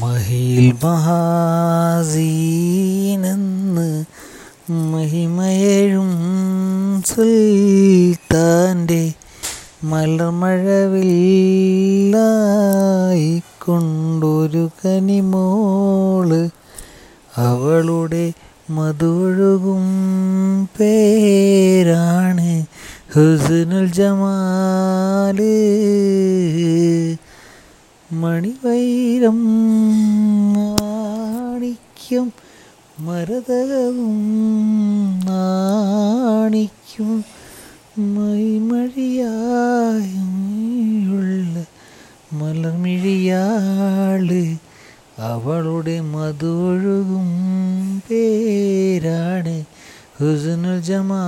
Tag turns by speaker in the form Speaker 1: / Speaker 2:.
Speaker 1: മഹിയിൽ മഹാസീനെന്ന് മഹിമയേഴും സുൽത്താന്റെ മലർമഴവില്ലായിക്കൊണ്ടൊരു കനിമോൾ അവളുടെ മതൊഴുകും പേരാണ് ഹുസനുൽ ജമാൽ. മണിവൈരം നാണിക്കും മരതകവും നാണിക്കും മൈമഴിയായുള്ള മലമിഴിയാൾ അവളുടെ മതൊഴുകും പേരാണ് ഹുസനുൽ ജമാ